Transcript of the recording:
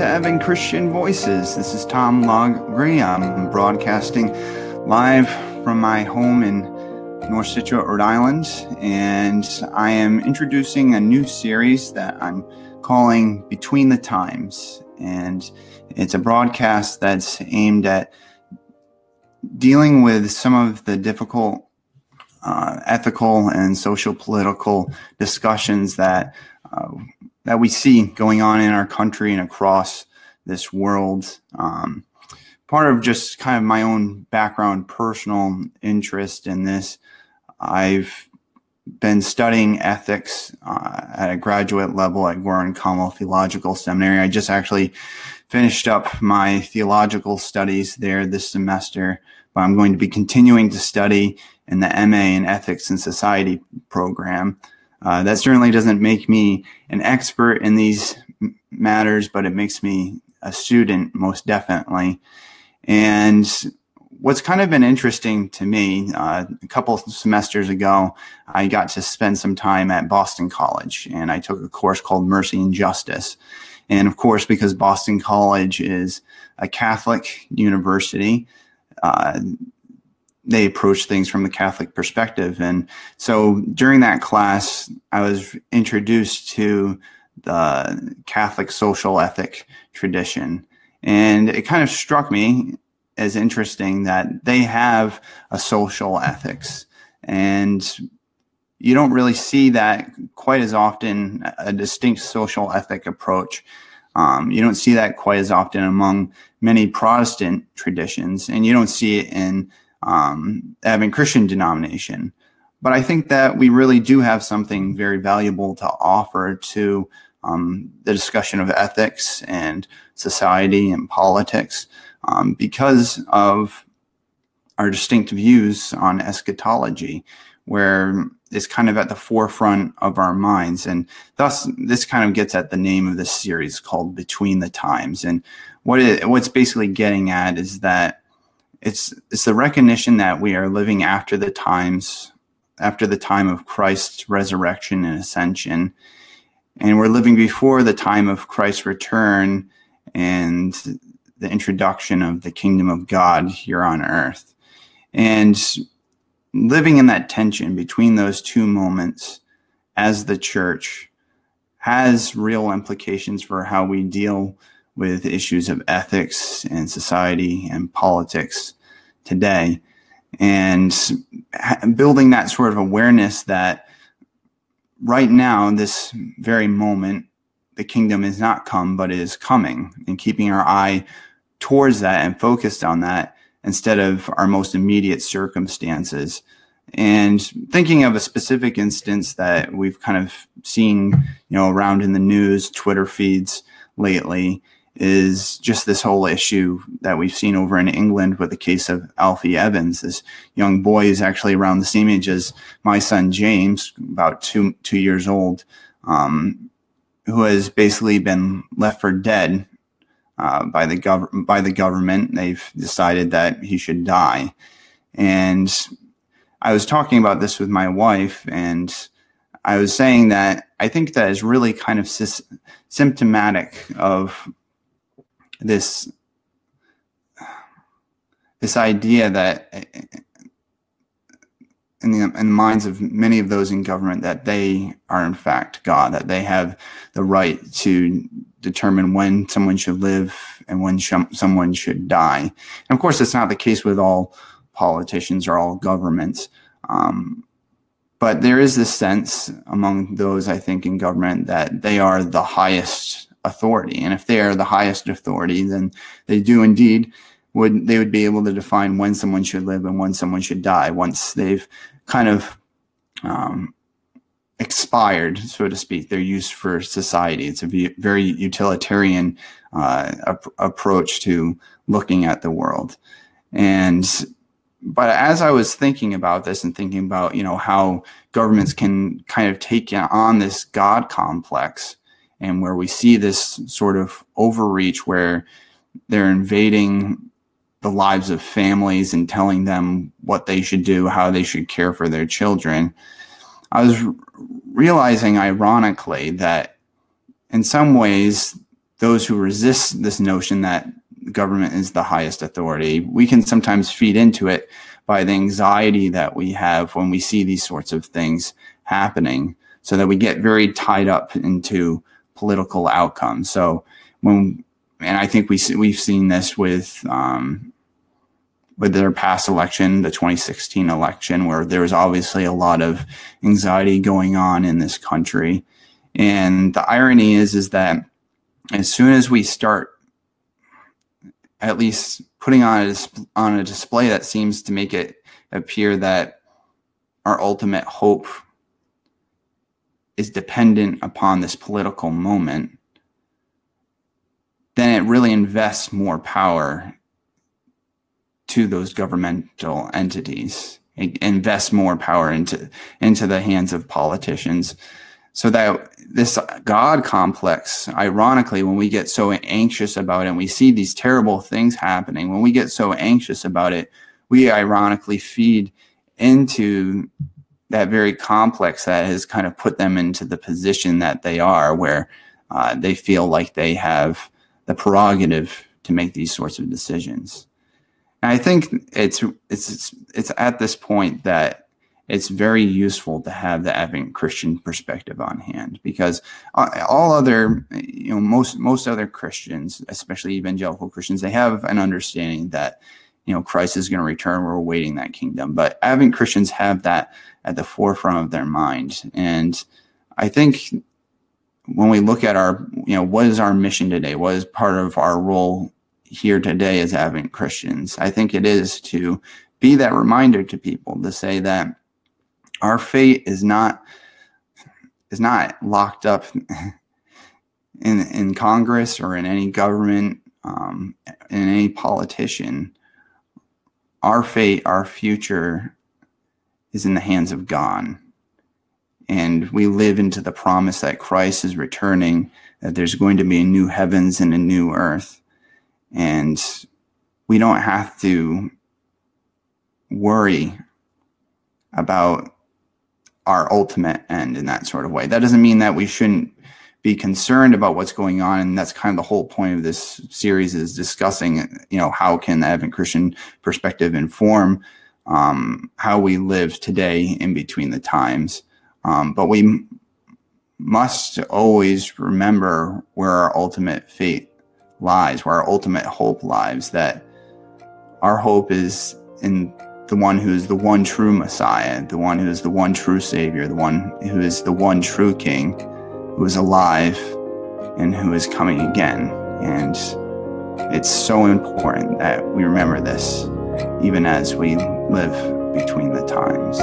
to Advent Christian Voices. This is Tom Logry. I'm broadcasting live from my home in North Scituate, Rhode Island, and I am introducing a new series that I'm calling Between the Times. And it's a broadcast that's aimed at dealing with some of the difficult uh, ethical and social political discussions that uh, that we see going on in our country and across this world. Um, part of just kind of my own background, personal interest in this, I've been studying ethics uh, at a graduate level at Gordon Conwell Theological Seminary. I just actually finished up my theological studies there this semester, but I'm going to be continuing to study in the MA in Ethics and Society program. Uh, that certainly doesn't make me an expert in these matters, but it makes me a student most definitely. And what's kind of been interesting to me, uh, a couple semesters ago, I got to spend some time at Boston College and I took a course called Mercy and Justice. And of course, because Boston College is a Catholic university, uh, they approach things from the Catholic perspective. And so during that class, I was introduced to the Catholic social ethic tradition. And it kind of struck me as interesting that they have a social ethics. And you don't really see that quite as often, a distinct social ethic approach. Um, you don't see that quite as often among many Protestant traditions, and you don't see it in um, Advent Christian denomination. But I think that we really do have something very valuable to offer to um, the discussion of ethics and society and politics um, because of our distinct views on eschatology, where it's kind of at the forefront of our minds. And thus, this kind of gets at the name of this series called Between the Times. And what it, what's basically getting at is that it's it's the recognition that we are living after the times after the time of Christ's resurrection and ascension. And we're living before the time of Christ's return and the introduction of the kingdom of God here on earth. And living in that tension between those two moments as the church has real implications for how we deal with issues of ethics and society and politics today. And building that sort of awareness that right now, this very moment, the kingdom is not come, but is coming, and keeping our eye towards that and focused on that instead of our most immediate circumstances. And thinking of a specific instance that we've kind of seen, you know, around in the news, Twitter feeds lately is just this whole issue that we've seen over in England with the case of Alfie Evans. This young boy is actually around the same age as my son James, about two two years old, um, who has basically been left for dead uh, by the gov- by the government. They've decided that he should die, and I was talking about this with my wife and. I was saying that I think that is really kind of sy- symptomatic of this this idea that in the, in the minds of many of those in government that they are in fact God, that they have the right to determine when someone should live and when sh- someone should die. And of course, it's not the case with all politicians or all governments. Um, but there is this sense among those, I think, in government that they are the highest authority. And if they are the highest authority, then they do indeed would they would be able to define when someone should live and when someone should die once they've kind of um, expired, so to speak. They're used for society. It's a very utilitarian uh, ap- approach to looking at the world. And but as I was thinking about this and thinking about you know how governments can kind of take on this God complex and where we see this sort of overreach where they're invading the lives of families and telling them what they should do, how they should care for their children. I was realizing, ironically, that in some ways, those who resist this notion that government is the highest authority, we can sometimes feed into it by the anxiety that we have when we see these sorts of things happening, so that we get very tied up into political outcomes. So when, and I think we we've seen this with um, with their past election, the 2016 election, where there was obviously a lot of anxiety going on in this country. And the irony is, is that as soon as we start at least putting on a, on a display that seems to make it appear that our ultimate hope is dependent upon this political moment, then it really invests more power to those governmental entities. It invests more power into into the hands of politicians so that this God complex, ironically, when we get so anxious about it and we see these terrible things happening, when we get so anxious about it, we ironically feed into that very complex that has kind of put them into the position that they are, where uh, they feel like they have the prerogative to make these sorts of decisions. And I think it's it's it's at this point that it's very useful to have the Advent Christian perspective on hand because uh, all other, you know, most most other Christians, especially evangelical Christians, they have an understanding that you know Christ is going to return. We're awaiting that kingdom, but Advent Christians have that at the forefront of their mind, and I think when we look at our, you know, what is our mission today? What is part of our role here today as Advent Christians? I think it is to be that reminder to people to say that our fate is not is not locked up in in Congress or in any government, um, in any politician. Our fate, our future, is in the hands of God, and we live into the promise that Christ is returning. That there's going to be a new heavens and a new earth, and we don't have to worry about our ultimate end in that sort of way. That doesn't mean that we shouldn't be concerned about what's going on. And that's kind of the whole point of this series is discussing you know how can the advent christian perspective inform um, how we live today in between the times. Um, but we m- must always remember where our ultimate fate lies where our ultimate hope lies that our hope is in the one who is the one true Messiah, the one who is the one true Savior, the one who is the one true King, who is alive and who is coming again. And it's so important that we remember this, even as we live between the times.